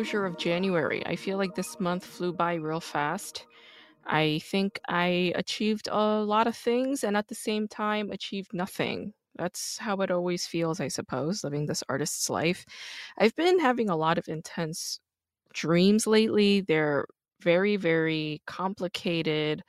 Closure of January. I feel like this month flew by real fast. I think I achieved a lot of things and at the same time achieved nothing. That's how it always feels, I suppose, living this artist's life. I've been having a lot of intense dreams lately. They're very, very complicated.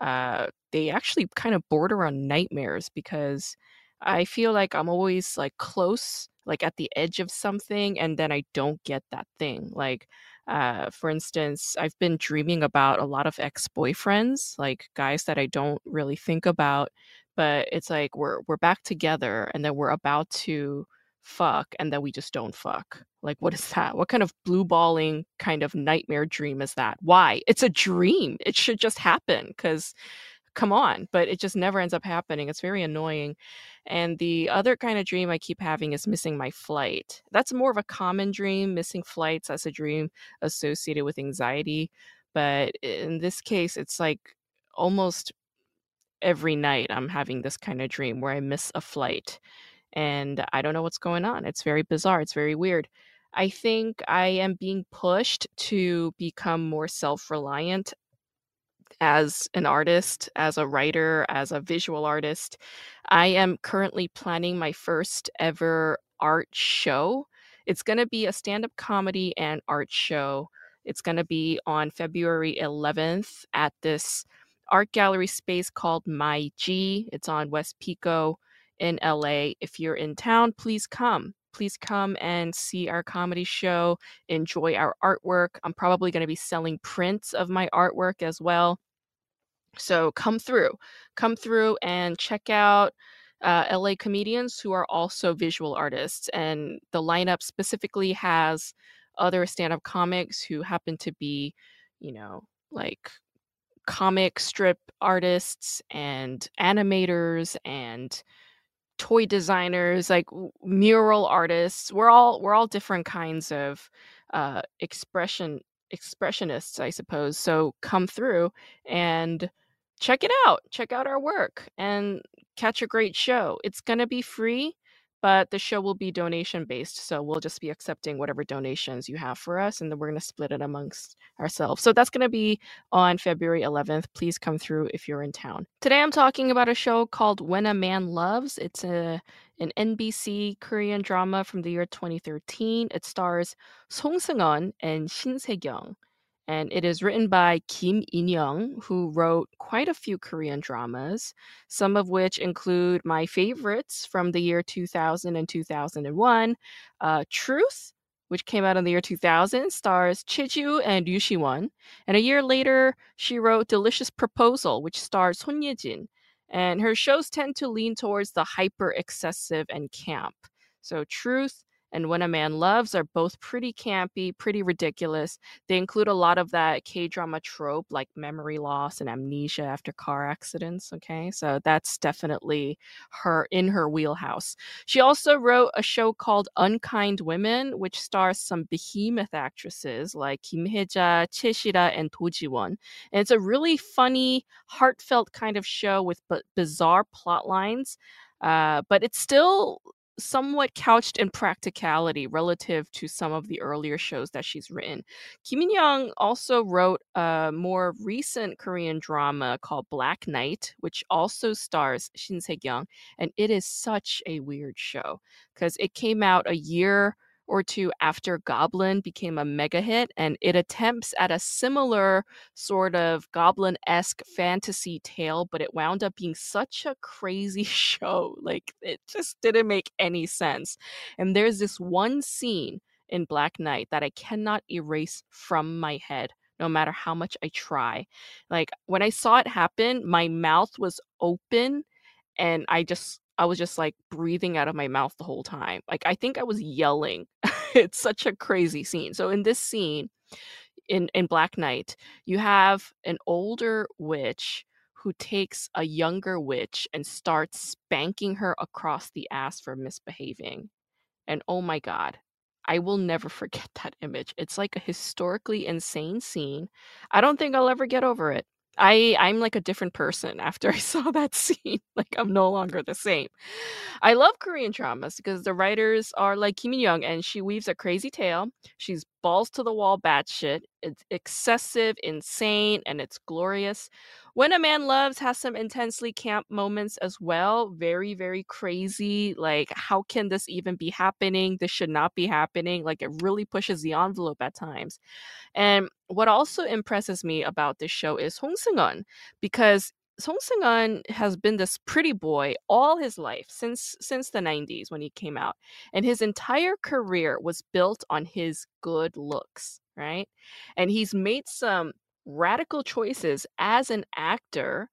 Uh, they actually kind of border on nightmares because I feel like I'm always like close, like at the edge of something, and then I don't get that thing. Like, uh, for instance, I've been dreaming about a lot of ex-boyfriends, like guys that I don't really think about, but it's like we're we're back together and then we're about to fuck and then we just don't fuck. Like, what is that? What kind of blue balling kind of nightmare dream is that? Why? It's a dream. It should just happen because come on, but it just never ends up happening. It's very annoying. And the other kind of dream I keep having is missing my flight. That's more of a common dream. Missing flights, that's a dream associated with anxiety. But in this case, it's like almost every night I'm having this kind of dream where I miss a flight and I don't know what's going on. It's very bizarre. It's very weird. I think I am being pushed to become more self reliant as an artist, as a writer, as a visual artist. I am currently planning my first ever art show. It's going to be a stand up comedy and art show. It's going to be on February 11th at this art gallery space called My G. It's on West Pico in LA. If you're in town, please come. Please come and see our comedy show, enjoy our artwork. I'm probably going to be selling prints of my artwork as well. So come through, come through and check out uh, LA comedians who are also visual artists. And the lineup specifically has other stand up comics who happen to be, you know, like comic strip artists and animators and toy designers like mural artists we're all we're all different kinds of uh expression expressionists i suppose so come through and check it out check out our work and catch a great show it's going to be free but the show will be donation based so we'll just be accepting whatever donations you have for us and then we're going to split it amongst ourselves so that's going to be on February 11th. Please come through if you're in town. Today I'm talking about a show called When a Man Loves. It's a an MBC Korean drama from the year 2013. It stars Song Seung-hun and Shin Se-kyung. And it is written by Kim In-young, who wrote quite a few Korean dramas, some of which include my favorites from the year 2000 and 2001, uh, Truth, which came out in the year 2000, stars Choi Ji-woo and Yu Shi-won. And a year later, she wrote Delicious Proposal, which stars Son Ye-jin. And her shows tend to lean towards the hyper excessive and camp. So Truth and When a Man Loves are both pretty campy, pretty ridiculous. They include a lot of that K drama trope like memory loss and amnesia after car accidents. Okay, so that's definitely her in her wheelhouse. She also wrote a show called Unkind Women, which stars some behemoth actresses like Kim Hye-ja, Chae Shi-ra, and Do Ji-won. And it's a really funny, heartfelt kind of show with b- bizarre plot lines. Uh, but it's still somewhat couched in practicality relative to some of the earlier shows that she's written. Kim In Young also wrote a more recent Korean drama called Black Knight, which also stars Shin Se-kyung, and it is such a weird show because it came out a year or two after Goblin became a mega hit, and it attempts at a similar sort of Goblin esque fantasy tale, but it wound up being such a crazy show. Like, it just didn't make any sense. And there's this one scene in Black Knight that I cannot erase from my head. No matter how much I try. Like, when I saw it happen, my mouth was open and I just I was just like breathing out of my mouth the whole time. Like I think I was yelling. it's such a crazy scene. So in this scene, in in Black Knight, you have an older witch who takes a younger witch and starts spanking her across the ass for misbehaving. And oh my god, I will never forget that image. It's like a historically insane scene. I don't think I'll ever get over it. I I'm like a different person after I saw that scene. Like I'm no longer the same. I love Korean dramas because the writers are like Kim In-young, and she weaves a crazy tale. She's balls to the wall batshit. It's excessive, insane, and it's glorious. When a Man Loves has some intensely camp moments as well. Very, very crazy. Like, how can this even be happening? This should not be happening. Like, it really pushes the envelope at times. And what also impresses me about this show is Song Seung-hun, because Song Seung-hun has been this pretty boy all his life since since the 90s when he came out and his entire career was built on his good looks right? And he's made some radical choices as an actor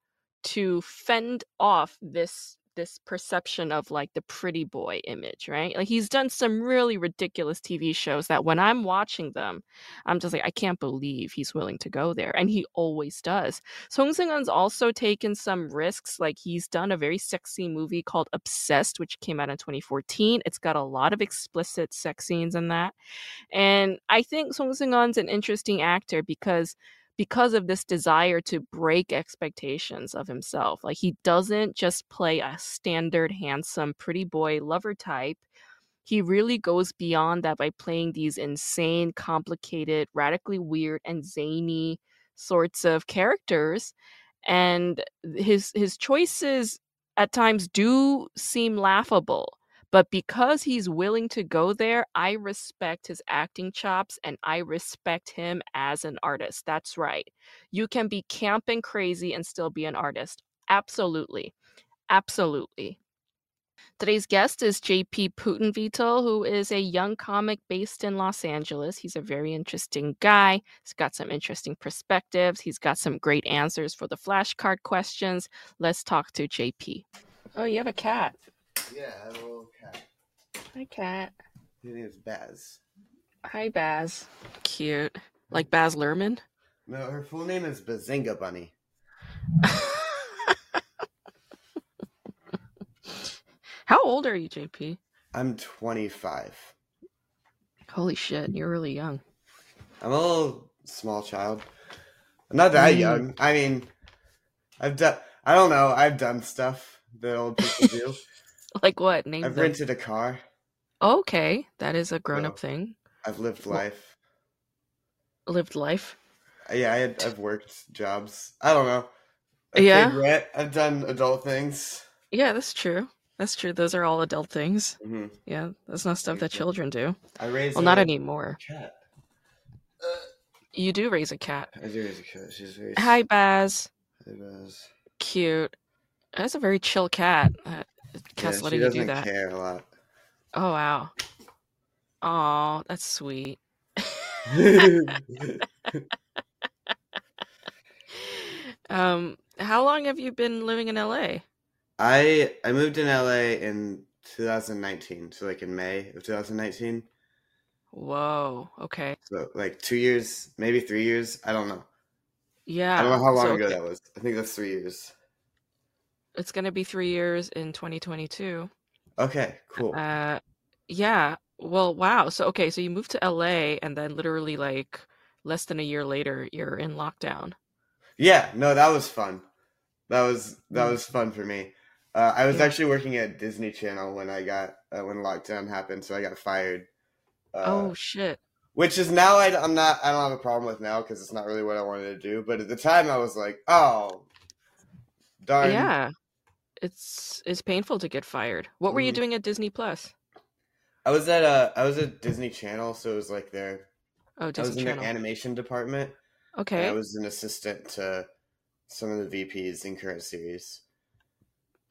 to fend off this this perception of like the pretty boy image, right? Like he's done some really ridiculous TV shows that when I'm watching them, I'm just like, I can't believe he's willing to go there. And he always does. Song Seung-hun's also taken some risks. Like he's done a very sexy movie called Obsessed, which came out in 2014. It's got a lot of explicit sex scenes in that. And I think Song Seung-hun's an interesting actor because because of this desire to break expectations of himself. Like he doesn't just play a standard handsome pretty boy lover type. He really goes beyond that by playing these insane, complicated, radically weird and zany sorts of characters and his his choices at times do seem laughable but because he's willing to go there, I respect his acting chops and I respect him as an artist. That's right. You can be camp and crazy and still be an artist. Absolutely. Absolutely. Today's guest is JP Puthenveetil, who is a young comic based in Los Angeles. He's a very interesting guy. He's got some interesting perspectives. He's got some great answers for the flashcard questions. Let's talk to JP. Oh, you have a cat. Yeah, I have a little cat. Hi, cat. His name is Baz. Hi, Baz. Cute. Like Baz Luhrmann? No, her full name is Bazinga Bunny. How old are you, JP? I'm 25. Holy shit, you're really young. I'm a little small child. I'm not that Mm. young. I mean, I've done. I don't know. I've done stuff that old people do. Like what? Name I've them. rented a car. Okay, that is a grown-up So- thing. I've lived life. Lived life. Yeah, I had, I've worked jobs. I don't know. I've Yeah? rent. I've done adult things. Yeah, that's true. That's true. Those are all adult things. hmm Yeah, that's not stuff that children do. I raised Well, not anymore. cat. You do raise a cat. I do raise a cat. She's very. Hi, Baz. Hey, Baz. Cute. That's a very chill cat. Cat's yeah, letting you do that. care a lot. Oh wow. Oh, that's sweet. Um, how long have you been living in LA? I I moved in LA in 2019, so like in May of 2019. Whoa. Okay. So like two years, maybe three years. I don't know. Yeah. I don't know how long so ago that was. I think that's three years. It's gonna be three years in 2022. Okay, cool. Uh, yeah. Well, wow. So okay, so you moved to LA, and then literally like less than a year later, you're in lockdown. Yeah, no, that was fun. That was that Mm. was fun for me. Uh, I was Yeah. actually working at Disney Channel when I got uh, when lockdown happened, so I got fired. Uh, oh shit. which is now I, I'm not I don't have a problem with now because it's not really what I wanted to do. But at the time, I was like, oh, darn. Yeah. It's it's painful to get fired. What were you Mhm. doing at Disney Plus? I was at uh I was at Disney Channel, so it was like their Oh, I was Disney in Channel. their animation department. Okay. I was an assistant to some of the VPs in current series.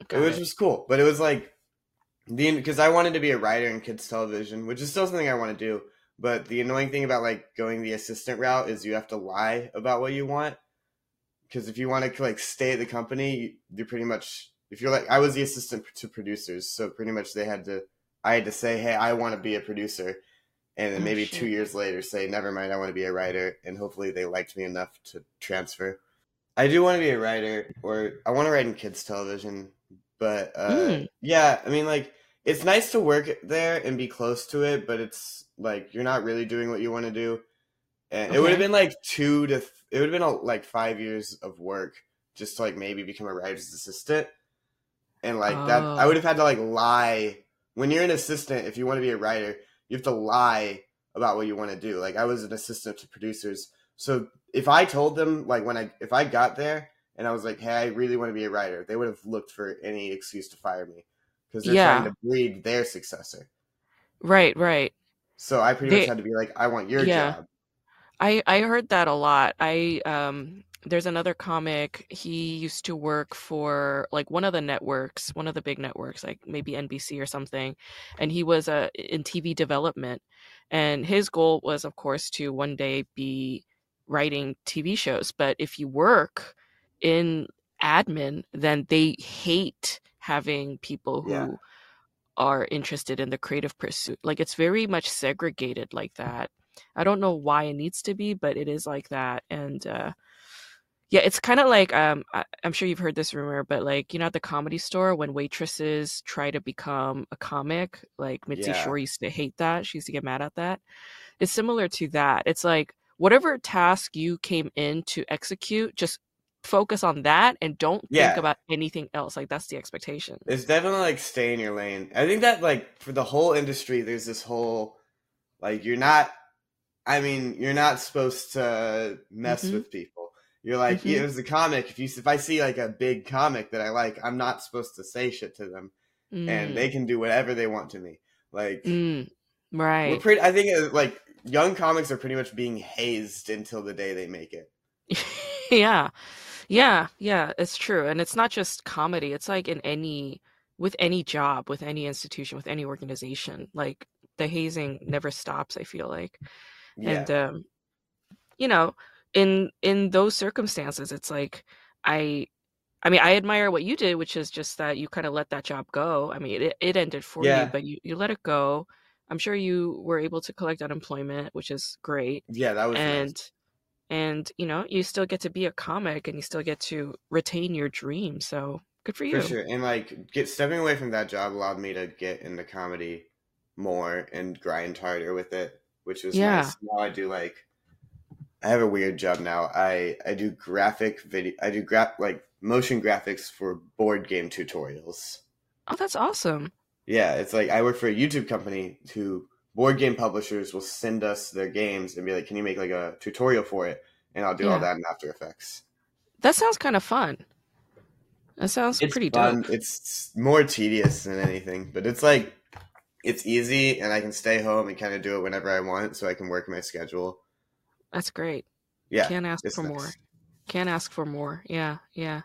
Got which it. was cool, but it was like the because I wanted to be a writer in kids television, which is still something I want to do. But the annoying thing about like going the assistant route is you have to lie about what you want. Because if you want to like stay at the company, you're pretty much if you're like I was the assistant to producers, so pretty much they had to I had to say, hey, I want to be a producer, and then Oh, maybe shit. two years later say, never mind, I want to be a writer, and hopefully they liked me enough to transfer. I do want to be a writer, or I want to write in kids television, but uh, Mm. yeah, I mean, like it's nice to work there and be close to it, but it's like you're not really doing what you want to do, and it would have been like two to th- it would have been uh, like five years of work just to like maybe become a writer's assistant, and like that I Oh. would have had to like lie when you're an assistant if you want to be a writer you have to lie about what you want to do. Like I was an assistant to producers, so if I told them like when I if I got there and I was like, hey, I really want to be a writer, they would have looked for any excuse to fire me because they're Yeah. trying to breed their successor. Right, right. So I pretty They- much had to be like, I want your Yeah. job. I I heard that a lot. I um there's another comic. He used to work for like one of the networks, one of the big networks, like maybe NBC or something, and he was uh, in TV development. And his goal was, of course, to one day be writing TV shows. But if you work in admin, then they hate having people who Yeah. are interested in the creative pursuit. Like it's very much segregated like that. I don't know why it needs to be, but it is like that. And uh yeah, it's kind of like um I, I'm sure you've heard this rumor, but like you know at the comedy store when waitresses try to become a comic, like Mitzi Yeah. Shore used to hate that. She used to get mad at that. It's similar to that. It's like whatever task you came in to execute, just focus on that and don't think about anything else. Like that's the expectation. It's definitely like stay in your lane. I think that like for the whole industry, there's this whole like you're not. I mean, you're not supposed to mess Mhm. with people. You're like, Mhm. it was a comic. If you if I see like a big comic that I like, I'm not supposed to say shit to them, and Mm, they can do whatever they want to me. Like mm, we're right. pretty. I think uh, like young comics are pretty much being hazed until the day they make it. yeah. Yeah, yeah, it's true. And it's not just comedy. It's like in any with any job, with any institution, with any organization. Like the hazing never stops, I feel like. Yeah, And um you know, in in those circumstances, it's like I I mean, I admire what you did, which is just that you kind of let that job go. I mean, it it ended for you, but you you let it go. I'm sure you were able to collect unemployment, which is great yeah, that was nice. and and you know you still get to be a comic and you still get to retain your dream so good for you For sure. And like get stepping away from that job allowed me to get into comedy more and grind harder with it, which was Yeah. nice. Now I do like I have a weird job now. I I do graphic video I do gra- like motion graphics for board game tutorials. oh that's awesome Yeah, it's like I work for a YouTube company who board game publishers will send us their games and be like, "Can you make like a tutorial for it?" And I'll do all that in After Effects. that sounds kind of fun that sounds it's pretty fun. dope It's more tedious than anything, but it's like it's easy, and I can stay home and kind of do it whenever I want, so I can work my schedule. That's great Yeah, can't ask for nice. more can't ask for more yeah yeah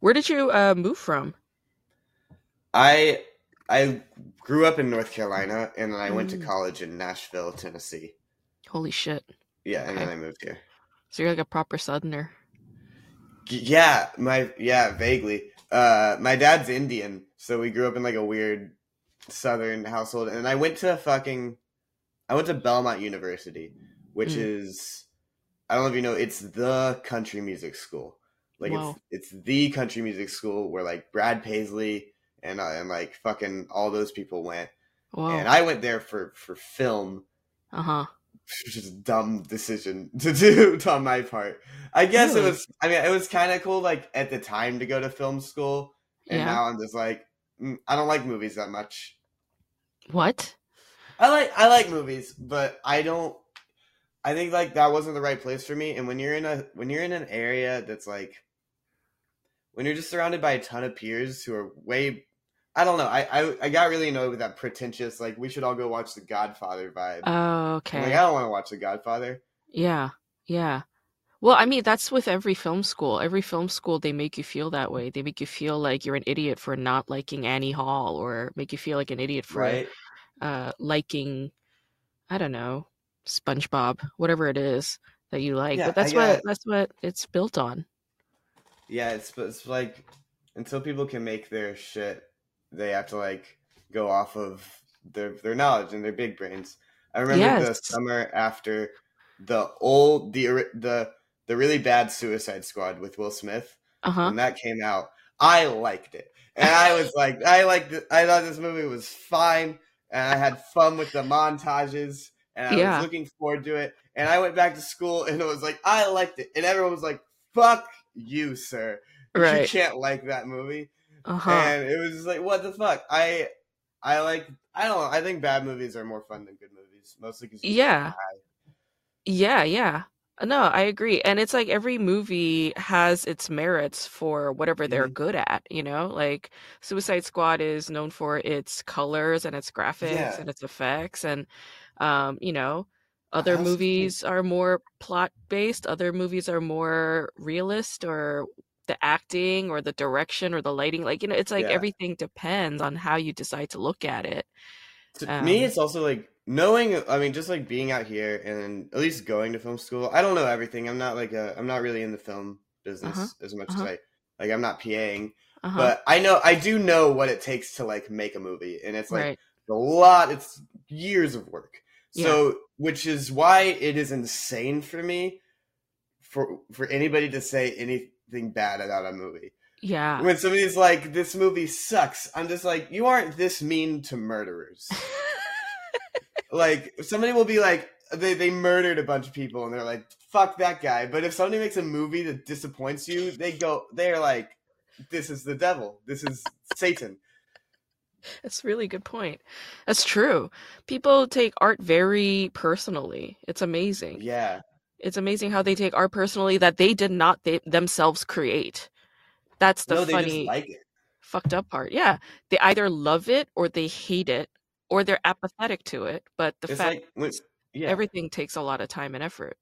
where did you uh move from I I grew up in North Carolina, and then I went to Mm. college in Nashville, Tennessee. holy shit Yeah, and then I moved here. so you're like a proper southerner Yeah, my yeah, vaguely. Uh, my dad's Indian, so we grew up in like a weird Southern household, and I went to fucking, I went to Belmont University, which Mm. is, I don't know if you know, it's the country music school. Like it's it's the country music school where like Brad Paisley and uh, and like fucking all those people went, and I went there for for film, uh-huh which is a dumb decision to do on my part. I guess it was. I mean, it was kind of cool, like at the time, to go to film school, and Yeah. now I'm just like, mm, I don't like movies that much. what I like I like movies, but I don't. I think like that wasn't the right place for me. And when you're in a when you're in an area that's like, when you're just surrounded by a ton of peers who are way, I don't know. I I, I got really annoyed with that pretentious like we should all go watch The Godfather vibe. oh I'm okay Like I don't want to watch The Godfather. Yeah, yeah. Well, I mean, that's with every film school. Every film school, they make you feel that way. They make you feel like you're an idiot for not liking Annie Hall, or make you feel like an idiot for Right? uh, liking, I don't know, SpongeBob, whatever it is that you like. Yeah, but that's what that's what it's built on. Yeah, it's it's like until people can make their shit, they have to like go off of their their knowledge and their big brains. I remember the summer after the old the the the really bad Suicide Squad with Will Smith Uh-huh. when that came out. I liked it, and I was like, I liked it. I thought this movie was fine, and I had fun with the montages, and I Yeah. was looking forward to it. And I went back to school, and it was like I liked it, and everyone was like, "Fuck you, sir! You can't like that movie." Uh-huh. and it was just like what the fuck i i like i don't know i think bad movies are more fun than good movies mostly because Yeah. Yeah, yeah. No, I agree. And it's like every movie has its merits for whatever they're Mhm. good at, you know? Like Suicide Squad is known for its colors and its graphics Yeah. and its effects and um, you know, other think- movies are more plot based, other movies are more realist or the acting or the direction or the lighting. Like, you know, it's like Yeah. everything depends on how you decide to look at it. to me Um, it's also like knowing i mean just like being out here and at least going to film school i don't know everything i'm not like a i'm not really in the film business Uh-huh, as much uh-huh. as i like i'm not paing Uh-huh. but i know i do know what it takes to like make a movie and it's like right. a lot it's years of work. Yeah. so which is why it is insane for me for for anybody to say anything bad about a movie. Yeah. when somebody's like this movie sucks i'm just like you aren't this mean to murderers. Like somebody will be like they, they murdered a bunch of people and they're like fuck that guy. But if somebody makes a movie that disappoints you they go they're like this is the devil. This is satan That's a really good point. That's true. People take art very personally. It's amazing. yeah It's amazing how they take art personally that they did not they, themselves create. That's the no funny, like fucked up part. Yeah, they either love it or they hate it or they're apathetic to it. But the it's fact like yeah everything takes a lot of time and effort.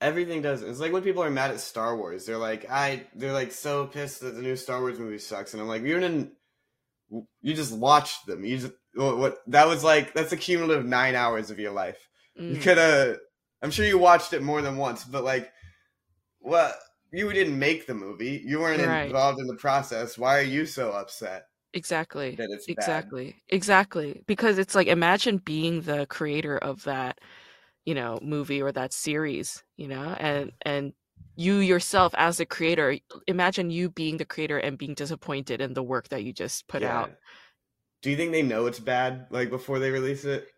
everything does it's like when people are mad at star wars they're like i they're like so pissed that the new star wars movie sucks and i'm like you didn't you just watched them you just what, what that was like that's a cumulative nine hours of your life you Mm, could have i'm sure you watched it more than once but like what you didn't make the movie you weren't Right. involved in the process why are you so upset exactly. that it's bad? Exactly. Exactly. Because it's like imagine being the creator of that, you know, movie or that series, you know, and and you yourself as a creator, imagine you being the creator and being disappointed in the work that you just put Yeah. out. do you think they know it's bad like before they release it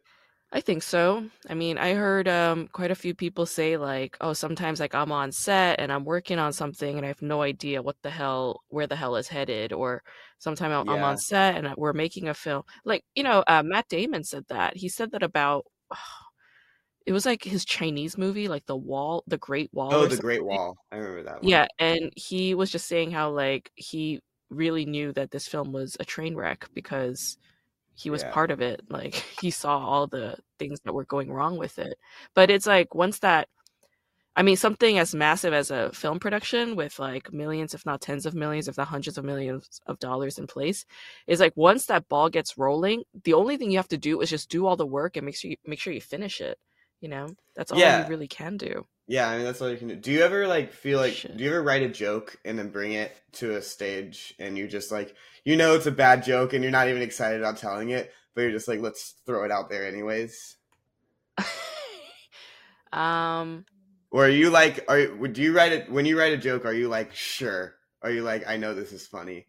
I think so. I mean, I heard um quite a few people say like, oh, sometimes like I'm on set and I'm working on something and I have no idea what the hell where the hell is headed or sometimes I'm, I'm on set and we're making a film. Like, you know, uh, Matt Damon said that. He said that about it was like his Chinese movie, like The Wall, The Great Wall. oh the great wall i remember that one Yeah, and he was just saying how like he really knew that this film was a train wreck because he was Yeah. part of it. Like he saw all the things that were going wrong with it. But it's like once that I mean something as massive as a film production with like millions if not tens of millions if not hundreds of millions of dollars in place is like once that ball gets rolling, the only thing you have to do is just do all the work and make sure you make sure you finish it. You know? That's all Yeah. you really can do. Yeah, I mean that's all you can do. Do you ever like feel like Shit. do you ever write a joke and then bring it to a stage and you just like you know it's a bad joke and you're not even excited about telling it, but you're just like let's throw it out there anyways? um Or are you like are would you write it when you write a joke are you like sure? Are you like I know this is funny?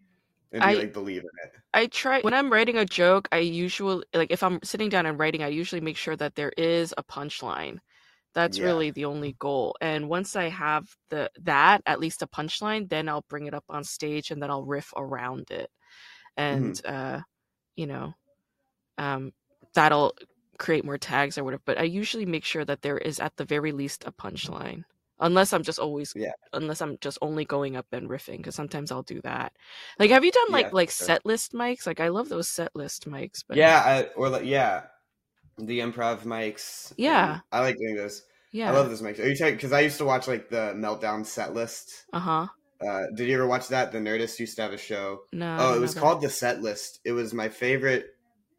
And I- like believe in it? I try when I'm writing a joke, I usually like if I'm sitting down and writing, I usually make sure that there is a punchline. That's Yeah. really the only goal. And once I have the that, at least a punchline, then I'll bring it up on stage and then I'll riff around it. And uh, you know, um that'll create more tags or whatever. But I usually make sure that there is at the very least a punchline. Unless I'm just always Yeah. unless I'm just only going up and riffing, because sometimes I'll do that. Like, have you done like Yeah, like sure. set list mics? Like, I love those set list mics. But Yeah, I, or like yeah, the improv mics. Yeah. I like doing those. yeah, I love those mics. Are you talking because I used to watch like the meltdown set list. uh huh. Uh, did you ever watch that? The Nerdist used to have a show. No. Oh, it was called The Set List. It was my favorite,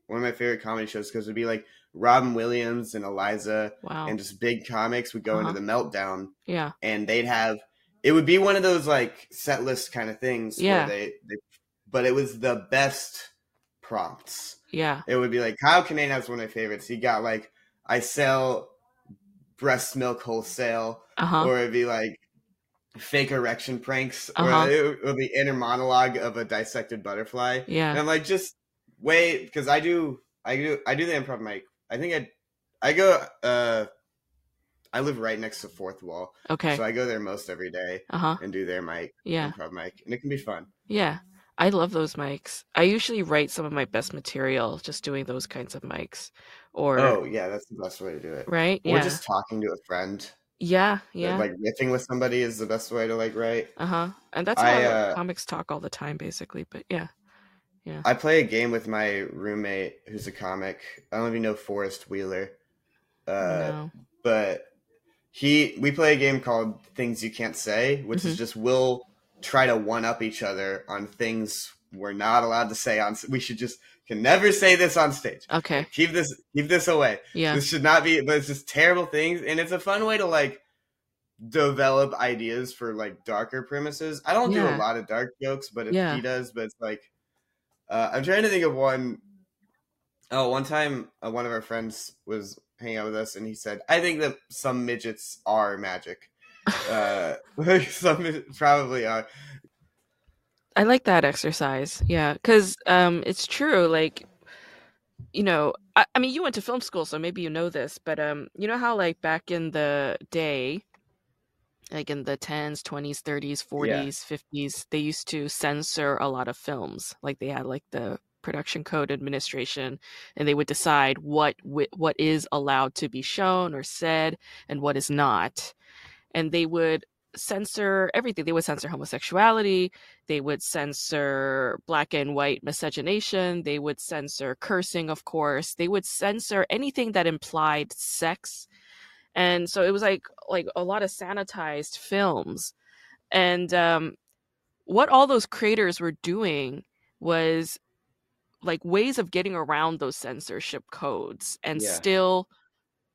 one of my favorite comedy shows because it'd be like Robin Williams and Eliza. Wow. and just big comics would go Uh-huh. into the meltdown yeah. and they'd have it would be one of those like set list kind of things Yeah. where they, they but it was the best prompts. Yeah. It would be like Kyle Kinane has one of my favorites. He got like I sell breast milk wholesale, Uh-huh. or it'd be like fake erection pranks, Uh-huh. or it would be inner monologue of a dissected butterfly. And Yeah. I'm like, just wait, because I do, I do, I do the improv mic. I think I, I go. uh I live right next to Fourth Wall, Okay. so I go there most every day Uh-huh. and do their mic, Yeah. improv mic, and it can be fun. Yeah. I love those mics. I usually write some of my best material just doing those kinds of mics. Or Oh yeah, that's the best way to do it. right? Or Yeah. just talking to a friend. yeah, yeah. Like riffing with somebody is the best way to like write. uh-huh. And that's how I, uh, comics talk all the time basically, but yeah. I play a game with my roommate who's a comic. I don't know if you know Forrest Wheeler. Uh, no. but he we play a game called Things You Can't Say, which is Mhm. just we'll try to one up each other on things we're not allowed to say on we should just can never say this on stage. Okay. Keep this keep this away. Yeah. This should not be but it's just terrible things and it's a fun way to like develop ideas for like darker premises. I don't do a lot of dark jokes, but if Yeah. he does, but it's like uh, I'm trying to think of one Oh, one time uh, one of our friends was hanging out with us, and he said, "I think that some midgets are magic. Uh, some probably are. I like that exercise. Yeah, because um, it's true. Like, you know, I, I mean, you went to film school, so maybe you know this, but um, you know how like back in the day, like in the tens, twenties, thirties, forties, fifties, they used to censor a lot of films. Like they had like the production code administration, and they would decide what what is allowed to be shown or said and what is not, and they would censor everything. They would censor homosexuality they would censor black and white miscegenation they would censor cursing of course they would censor anything that implied sex and so it was like like a lot of sanitized films and um what all those creators were doing was like ways of getting around those censorship codes and Yeah. still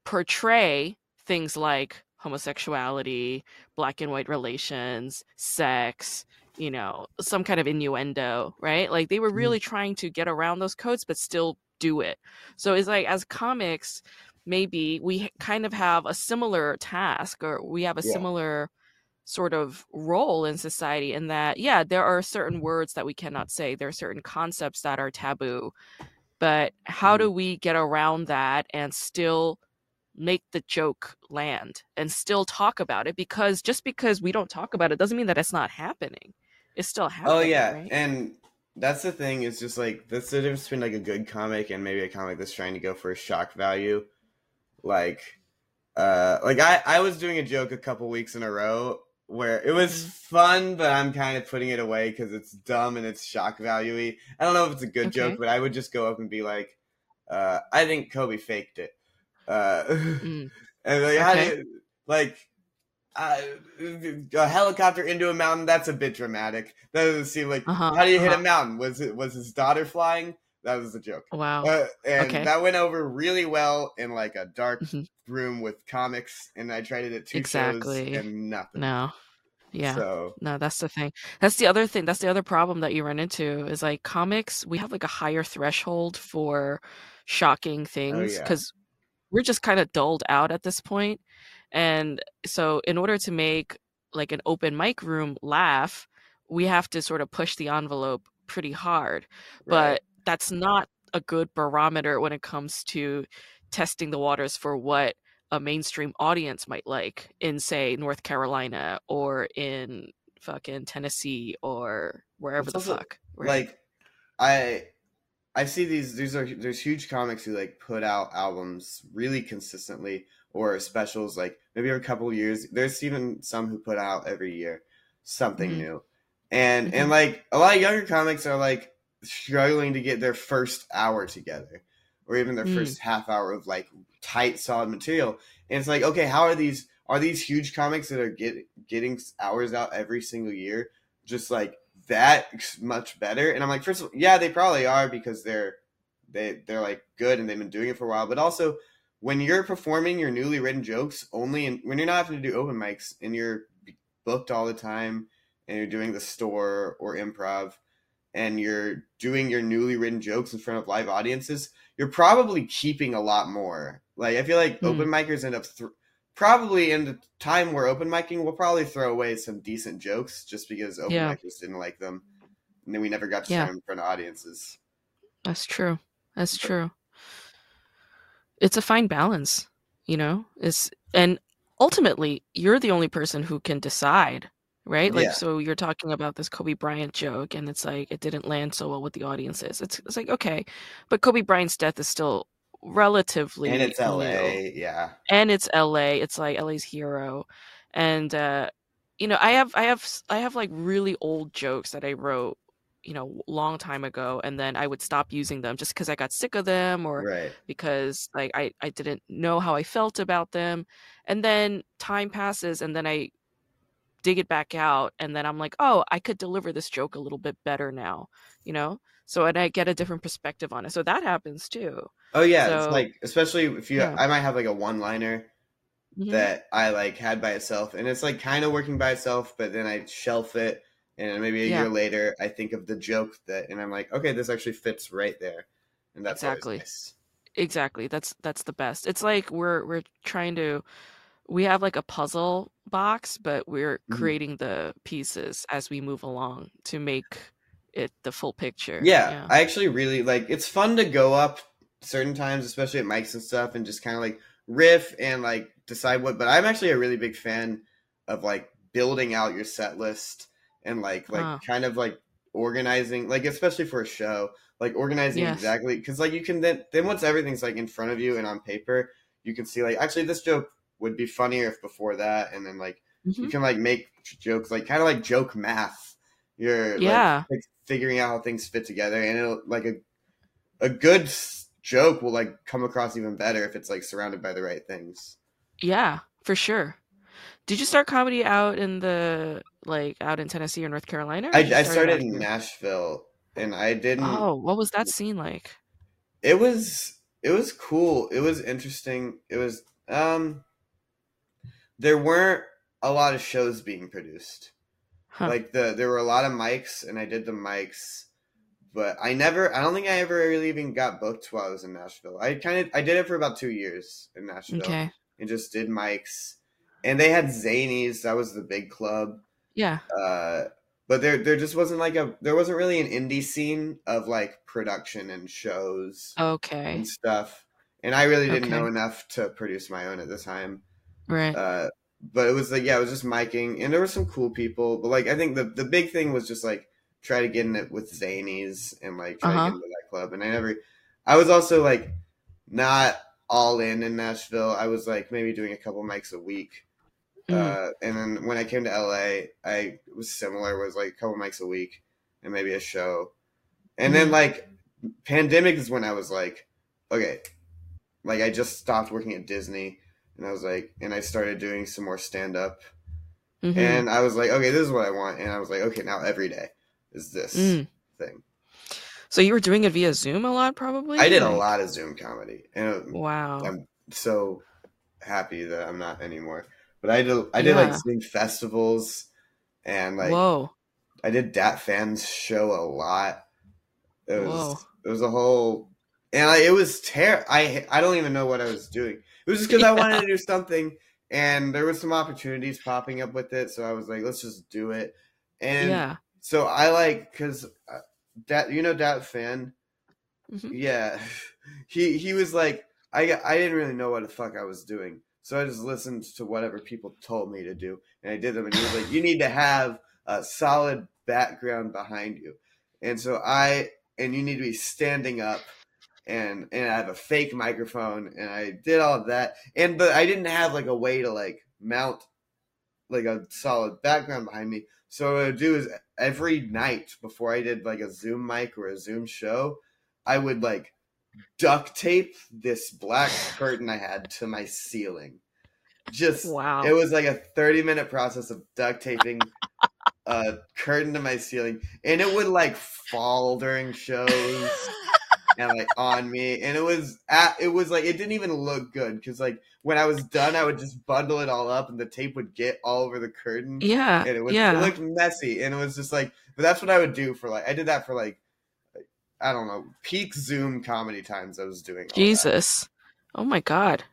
portray things like homosexuality, black and white relations, sex, you know, some kind of innuendo, right? Like they were really trying to get around those codes but still do it. So it's like as comics, maybe we kind of have a similar task or we have a Yeah. similar sort of role in society in that yeah there are certain words that we cannot say there are certain concepts that are taboo but how mm-hmm. do we get around that and still make the joke land and still talk about it because just because we don't talk about it doesn't mean that it's not happening it's still oh, happening Oh yeah, right? and that's the thing. Is just like that's the difference between like a good comic and maybe a comic that's trying to go for a shock value. Like, uh, like I I was doing a joke a couple weeks in a row where it was Mhm. fun, but I'm kind of putting it away because it's dumb and it's shock value I don't know if it's a good Okay. joke, but I would just go up and be like, uh, I think Kobe faked it. Uh, Mm, and like, how do you, like, uh, a helicopter into a mountain, that's a bit dramatic. That doesn't seem like, Uh-huh, how do you hit a uh-huh. mountain? Was it, was his daughter flying? That was a joke. wow Uh, and Okay. that went over really well in like a dark Mhm. room with comics, and I tried it at two Exactly. shows and nothing. no yeah So, No, that's the thing. That's the other thing. That's the other problem that you run into is like comics, we have like a higher threshold for shocking things yeah. because we're just kind of dulled out at this point. And so, in order to make like an open mic room laugh, we have to sort of push the envelope pretty hard. right. But that's not a good barometer when it comes to testing the waters for what a mainstream audience might like in say North Carolina or in fucking Tennessee or wherever the fuck. right? like i i see these these are there's huge comics who like put out albums really consistently or specials like maybe every couple of years there's even some who put out every year something Mhm. new and Mhm. and like a lot of younger comics are like struggling to get their first hour together or even their Mm. first half hour of like tight solid material. And it's like okay how are these are these huge comics that are get, getting hours out every single year just like that much better? And i'm like first of all yeah they probably are because they're they they're like good and they've been doing it for a while. But also when you're performing your newly written jokes only in, when you're not having to do open mics and you're booked all the time and you're doing the store or improv and you're doing your newly written jokes in front of live audiences, you're probably keeping a lot more. Like I feel like Mm. open micers end up th- probably in the time we're open micing, we'll probably throw away some decent jokes just because open Yeah. micers didn't like them, and then we never got to Yeah. them in front of audiences. That's true. That's true. It's a fine balance, you know? It's and ultimately you're the only person who can decide, right? Like Yeah. so you're talking about this Kobe Bryant joke and it's like it didn't land so well with the audiences. It's it's like okay, but Kobe Bryant's death is still relatively And it's new. LA, yeah. and it's LA. It's like LA's hero, and uh, you know, I have I have I have like really old jokes that I wrote, you know, long time ago, and then I would stop using them just because I got sick of them or Right. because like I I didn't know how I felt about them, and then time passes, and then I dig it back out, and then I'm like, oh, I could deliver this joke a little bit better now, you know. So and I get a different perspective on it. So that happens too. Oh yeah, So- it's like especially if you Yeah. I might have like a one liner Mhm. that I like had by itself and it's like kind of working by itself, but then I shelf it and maybe a Yeah. year later I think of the joke that and I'm like, okay, this actually fits right there. And that's Exactly. nice. Exactly. That's that's the best. It's like we're we're trying to we have like a puzzle box, but we're Mhm. creating the pieces as we move along to make it the full picture. Yeah, I actually really like it's fun to go up certain times, especially at mics and stuff, and just kind of like riff and like decide what. But I'm actually a really big fan of like building out your set list and like like kind of like organizing, like especially for a show, like organizing Yes. exactly because like you can then then once everything's like in front of you and on paper, you can see like actually this joke would be funnier if before that, and then like you Mhm. can like make jokes like kind of like joke math. You're Yeah. like figuring out how things fit together, and it'll like a a good joke will like come across even better if it's like surrounded by the right things. Yeah, for sure. Did you start comedy out in the like out in Tennessee or North Carolina? or I, you I started in? Nashville, and I didn't. Oh, what was that scene like? It was it was cool. It was interesting. It was um. There weren't a lot of shows being produced. Huh. Like the there were a lot of mics, and I did the mics, but I never. I don't think I ever really even got booked while I was in Nashville. I kind of I did it for about two years in Nashville, okay. and just did mics. And they had Zanies. That was the big club. Yeah. Uh, but there there just wasn't like a there wasn't really an indie scene of like production and shows Okay. and stuff. And I really didn't Okay. know enough to produce my own at the time. Right. Uh, but it was like yeah, it was just miking, and there were some cool people. But like I think the the big thing was just like try to get in it with Zanies and like try Uh-huh. to get into that club. And I never, I was also like not all in in Nashville. I was like maybe doing a couple mics a week. Mm. Uh, and then when I came to LA, I was similar. Was like a couple mics a week and maybe a show. And then Mhm. like pandemic is when I was like, okay, like I just stopped working at Disney, and I was like, and I started doing some more stand up, Mhm. and I was like, okay, this is what I want, and I was like, okay, now every day is this Mm. thing. So you were doing it via Zoom a lot, probably. I did a lot of Zoom comedy, and Wow. I'm so happy that I'm not anymore. But I did I did like Zoom festivals and like Whoa. I did Dat Phan's show a lot. It was Whoa. it was a whole and I, it was ter I I don't even know what I was doing. It was just because I wanted to do something and there was some opportunities popping up with it, so I was like, let's just do it. And yeah. so I like because that you know that Phan, Mhm. yeah, he he was like I I didn't really know what the fuck I was doing, so I just listened to whatever people told me to do, and I did them. And he was like, "You need to have a solid background behind you," and so I and you need to be standing up. And and I have a fake microphone, and I did all of that, and but I didn't have like a way to like mount like a solid background behind me. So what I would do is every night before I did like a Zoom mic or a Zoom show, I would like duct tape this black curtain I had to my ceiling. Just Wow. it was like a 30 minute process of duct taping a curtain to my ceiling and it would like fall during shows and like on me, and it was at, it was like it didn't even look good because like when I was done, I would just bundle it all up, and the tape would get all over the curtain. Yeah, and it was yeah. it looked messy, and it was just like, but that's what I would do for like I did that for like I don't know peak Zoom comedy times. I was doing that. Jesus. Oh my god.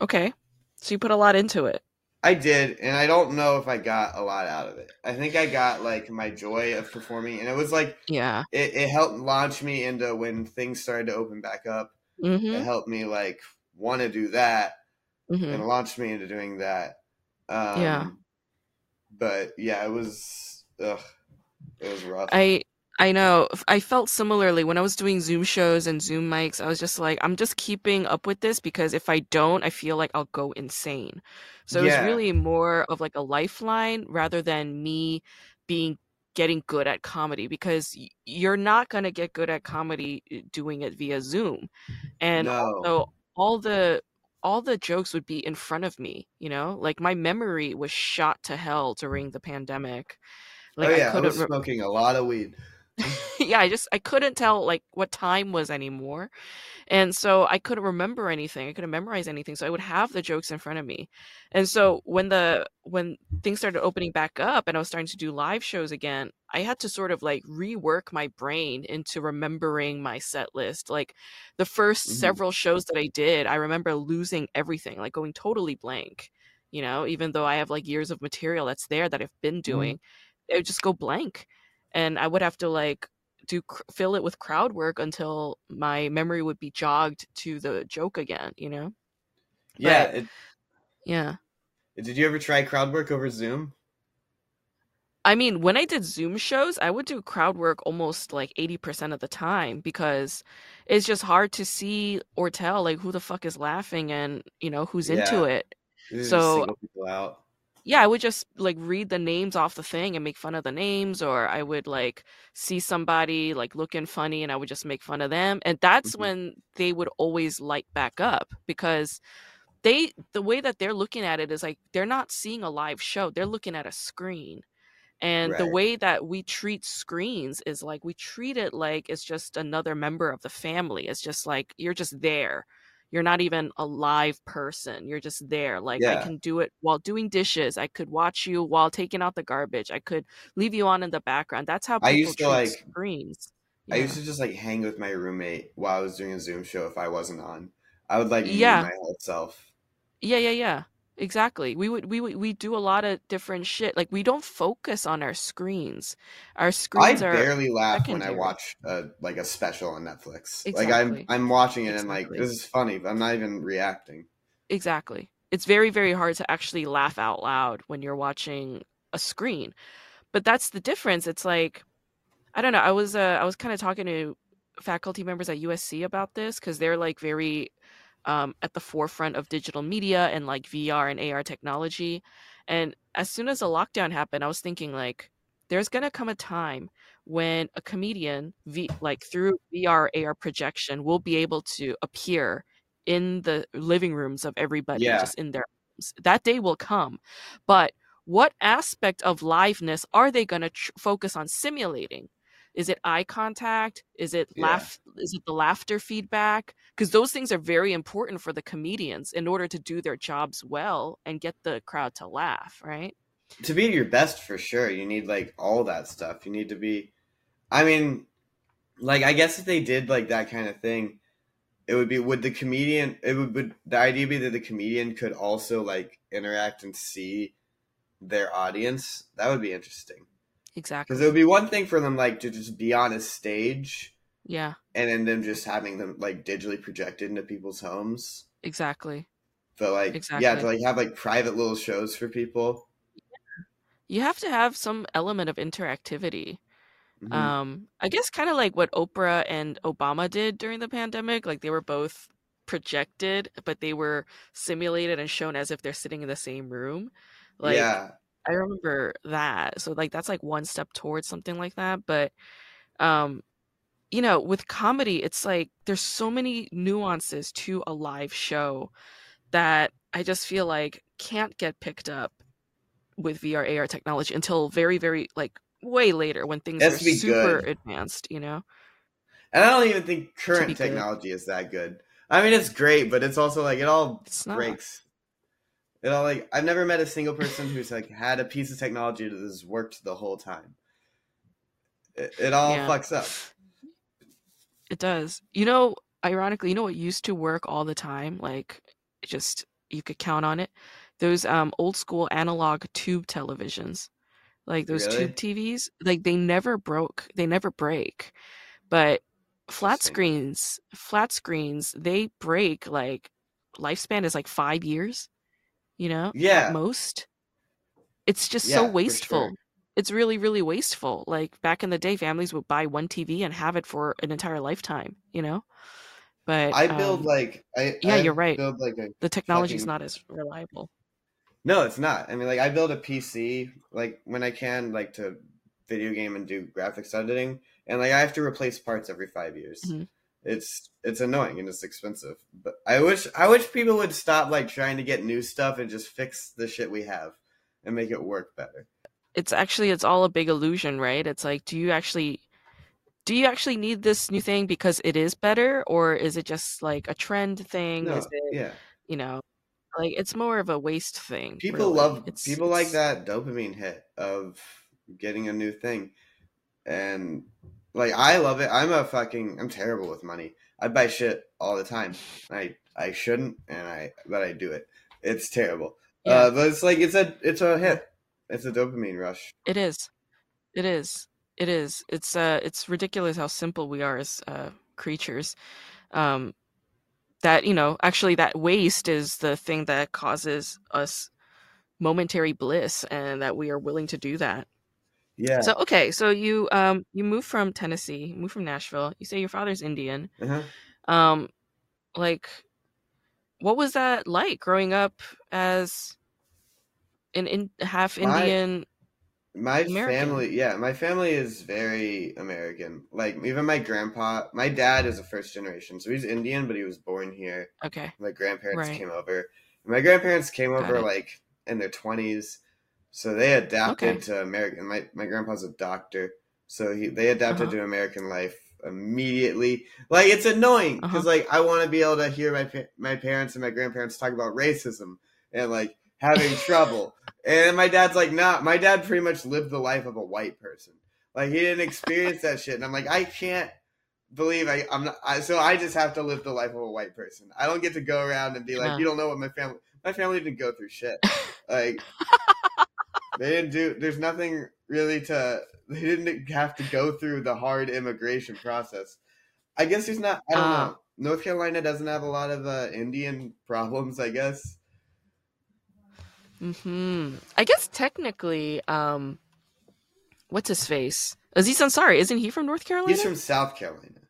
Okay. So you put a lot into it. I did, and I don't know if I got a lot out of it. I think I got like my joy of performing, and it was like Yeah. it, it helped launch me into when things started to open back up. Mm-hmm. It helped me like want to do that, hmm and launched me into doing that. Um, Yeah. But yeah, it was ugh, it was rough. I I know. I felt similarly when I was doing Zoom shows and Zoom mics. I was just like, I'm just keeping up with this because if I don't, I feel like I'll go insane. So it was really more of like a lifeline rather than me being getting good at comedy because you're not going to get good at comedy uh, doing it via Zoom. And no, also all the all the jokes would be in front of me, you know? Like my memory was shot to hell during the pandemic. Like oh yeah, I couldn't was re- smoking a lot of weed. yeah, I just I couldn't tell like what time was anymore. And so I couldn't remember anything. I couldn't memorize anything. So I would have the jokes in front of me. And so when the when things started opening back up and I was starting to do live shows again, I had to sort of like rework my brain into remembering my set list. Like the 1st Mhm. several shows that I did, I remember losing everything, like going totally blank. You know, even though I have like years of material that's there that I've been doing, it would just go blank and I would have to like do cr- fill it with crowd work until my memory would be jogged to the joke again, you know? Yeah, But it, yeah. did you ever try crowd work over Zoom? I mean, when I did Zoom shows, I would do crowd work almost like 80% of the time because it's just hard to see or tell like who the fuck is laughing and, you know, who's into it. So people out. Yeah, I would just like read the names off the thing and make fun of the names, or I would like see somebody like looking funny and I would just make fun of them. And that's Mhm. when they would always light back up because they, the way that they're looking at it is like they're not seeing a live show, they're looking at a screen. And the way that we treat screens is like we treat it like it's just another member of the family. It's just like you're just there. You're not even a live person. You're just there. Like I can do it while doing dishes. I could watch you while taking out the garbage. I could leave you on in the background. That's how I used to like screens. I used to just like hang with my roommate while I was doing a Zoom show if I wasn't on. I would like Yeah. my whole self. Yeah, yeah, yeah. Exactly. We would we would we do a lot of different shit. Like we don't focus on our screens. Our I screens are barely laugh when I watch a, like a special on Netflix. Like I'm I'm watching it and like this is funny, but I'm not even reacting. Exactly. It's very, very hard to actually laugh out loud when you're watching a screen. But that's the difference. It's like I don't know. I was uh, I was kind of talking to faculty members at USC about this because they're like very um, at the forefront of digital media and like VR and AR technology. And as soon as the lockdown happened, I was thinking like, there's gonna come a time when a comedian, v- like through VR AR projection, will be able to appear in the living rooms of everybody, Yeah. just in their homes. That day will come, but what aspect of liveness are they going to tr- focus on simulating? Is it eye contact? Is it Yeah. laugh? Is it the laughter feedback? Because those things are very important for the comedians in order to do their jobs well and get the crowd to laugh, right? To be your best for sure, you need like all that stuff. You need to be I mean, like I guess if they did like that kind of thing, it would be would the comedian it would, would the idea be that the comedian could also like interact and see their audience. That would be interesting. Exactly. Because it would be one thing for them like to just be on a stage Yeah, and then them just having them like digitally projected into people's homes. exactly. But like yeah, to like have like private little shows for people. You have to have some element of interactivity. Mhm. Um, I guess kind of like what Oprah and Obama did during the pandemic. Like they were both projected, but they were simulated and shown as if they're sitting in the same room. Like yeah. I remember that. So like that's like one step towards something like that. But um, you know, with comedy, it's like there's so many nuances to a live show that I just feel like can't get picked up with VR AR technology until very, very like way later when things are super good. advanced, you know? And I don't even think current good. technology is that good. I mean, it's great, but it's also like it all It's breaks. It all like I've never met a single person who's like had a piece of technology that has worked the whole time. It, it all Yeah. fucks up. It does. You know, ironically, you know what used to work all the time? Like just you could count on it. Those um old school analog tube televisions. Like those Really? tube TVs, like they never broke. They never break. But flat screens, flat screens, they break like lifespan is like 5 years, you know? Yeah. At most. It's just Yeah, so wasteful sure. it's really really wasteful like back in the day families would buy one tv and have it for an entire lifetime you know but I build um, like I yeah, I you're right. Build like the technology's fucking- not as reliable no, it's not. I mean, like I build a PC like when I can, like to video game and do graphics editing, and like I have to replace parts every five years. Mhm. It's it's annoying and it's expensive. But I wish I wish people would stop like trying to get new stuff and just fix the shit we have and make it work better. it's actually it's all a big illusion right it's like do you actually do you actually need this new thing because it is better or is it just like a trend thing No, is it yeah. you know like it's more of a waste thing People really. love It's- people like that dopamine hit of getting a new thing, and like I love it. I'm a fucking I'm terrible with money. I buy shit all the time. I I shouldn't, and I but I do it. It's terrible. Yeah. Uh, but it's like it's a it's a hit. It's a dopamine rush. It is. It is. It is. It's uh it's ridiculous how simple we are as uh creatures. Um that, you know, actually that waste is the thing that causes us momentary bliss and that we are willing to do that. Yeah. So okay, so you um you move from Tennessee, move from Nashville. You say your father's Indian. uh-huh. Um like what was that like growing up as an in, half Indian? My American. family, yeah, my family is very American. Like even my grandpa, my dad is a first generation, so he's Indian, but he was born here. Okay. My grandparents Right. came over. My grandparents came Got over it. like in their twenties, so they adapted Okay. to American. My my grandpa's a doctor, so he they adapted Uh-huh. to American life immediately. Like it's annoying because Uh-huh. like I want to be able to hear my pa- my parents and my grandparents talk about racism and like having trouble, and my dad's like, nah. My dad pretty much lived the life of a white person. Like he didn't experience that shit, and I'm like, I can't believe I, I'm not. I, so I just have to live the life of a white person. I don't get to go around and be like, Yeah. you don't know what my family. My family didn't go through shit. Like they didn't do. There's nothing really to. They didn't have to go through the hard immigration process. I guess there's not. I don't Ah. know. North Carolina doesn't have a lot of uh, Indian problems. I guess. Hmm. I guess technically, um, what's his face? Aziz Ansari, isn't he from North Carolina? He's from South Carolina.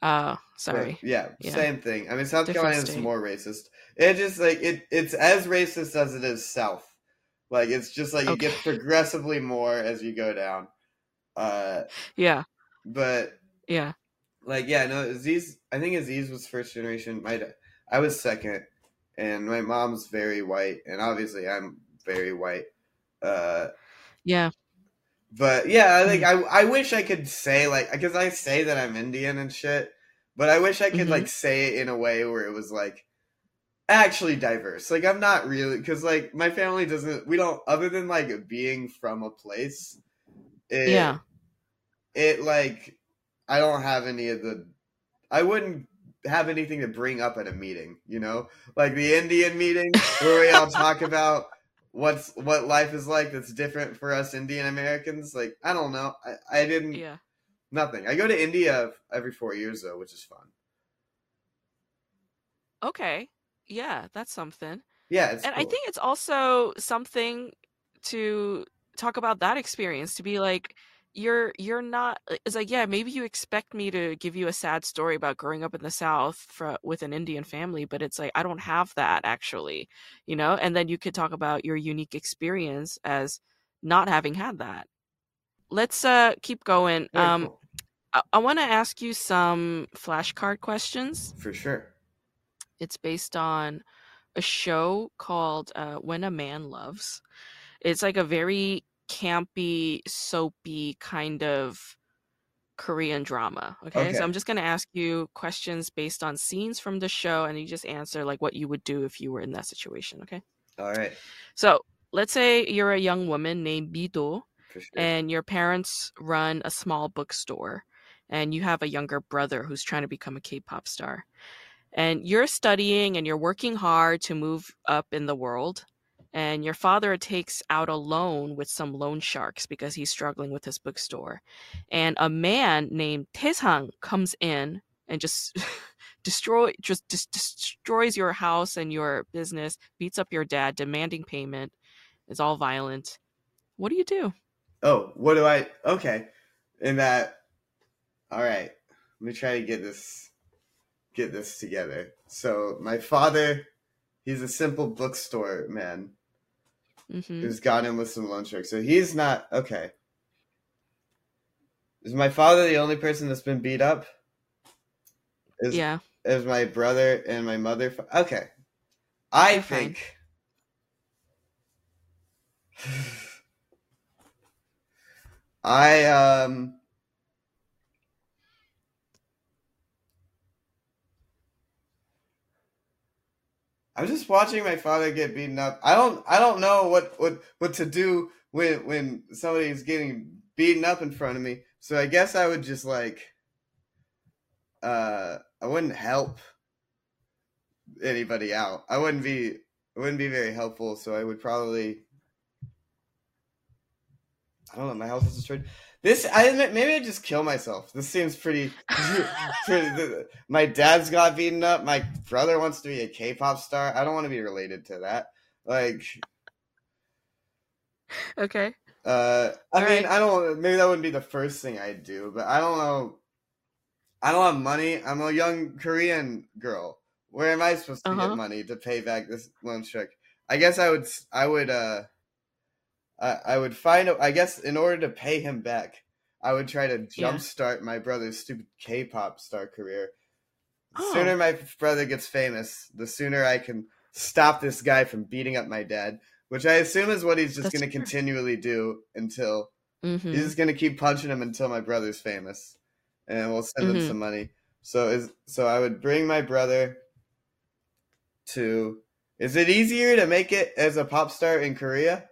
Uh, But, sorry. yeah, Yeah. same thing. I mean, South Different Carolina's state. more racist. It just like it. It's as racist as it is South. Like it's just like it Okay. gets progressively more as you go down. Uh, Yeah, but yeah. like yeah, no, Aziz. I think Aziz was first generation. My I was second, and my mom's very white, and obviously I'm very white. Uh, Yeah. but yeah, like Mm. I I wish I could say like because I say that I'm Indian and shit, but I wish I could Mhm. like say it in a way where it was like actually diverse. Like I'm not really because like my family doesn't. We don't other than like being from a place. It, Yeah. It like I don't have any of the. I wouldn't have anything to bring up at a meeting. You know, like the Indian meeting where we all talk about what's what life is like that's different for us Indian Americans. Like I don't know. I, I didn't Yeah. nothing. I go to India every four years though, which is fun. Okay. Yeah, that's something. Yeah, it's and I think it's also something to talk about that experience to be like you're you're not it's like yeah maybe you expect me to give you a sad story about growing up in the south for, with an indian family but it's like i don't have that actually you know and then you could talk about your unique experience as not having had that let's uh keep going Very um cool. i, I want to ask you some flashcard questions for sure. It's based on a show called uh, When a Man Loves. It's like a very campy, soapy kind of Korean drama. Okay? Okay. So I'm just gonna ask you questions based on scenes from the show, and you just answer like what you would do if you were in that situation. Okay? All right. So let's say you're a young woman named Mido, sure. and your parents run a small bookstore, and you have a younger brother who's trying to become a K-pop star. And you're studying and you're working hard to move up in the world. And your father takes out a loan with some loan sharks because he's struggling with his bookstore. And a man named Taesang comes in and just destroy just, just destroys your house and your business, beats up your dad, demanding payment. Is all violent. What do you do? Oh, what do I? Okay, in that. All right, let me try to get this, get this together. So my father, he's a simple bookstore man hmm who's got in with some loan sharks. So he's not okay. Is my father the only person that's been beat up? Is Yeah. is my brother and my mother? Okay, I think. I um. I'm just watching my father get beaten up. I don't I don't know what what what to do when when somebody's getting beaten up in front of me. So I guess I would just like uh I wouldn't help anybody out. I wouldn't be it wouldn't be very helpful, so I would probably I don't know, my house is destroyed. This I admit maybe I just kill myself. This seems pretty pretty my dad's got beaten up. My brother wants to be a K-pop star. I don't want to be related to that. Like, Okay. uh, I All mean, right. I don't. Maybe that wouldn't be the first thing I'd do, but I don't know. I don't have money. I'm a young Korean girl. Where am I supposed to Uh-huh. get money to pay back this loan shark? I guess I would. I would. Uh, I, I would find. a- I guess in order to pay him back, I would try to Yeah. jumpstart my brother's stupid K-pop star career. The Oh. sooner my brother gets famous, the sooner I can stop this guy from beating up my dad, which I assume is what he's just going to continually do until hmm he's just going to keep punching him until my brother's famous, and we'll send him Mhm. some money. So is so I would bring my brother to. Is it easier to make it as a pop star in Korea?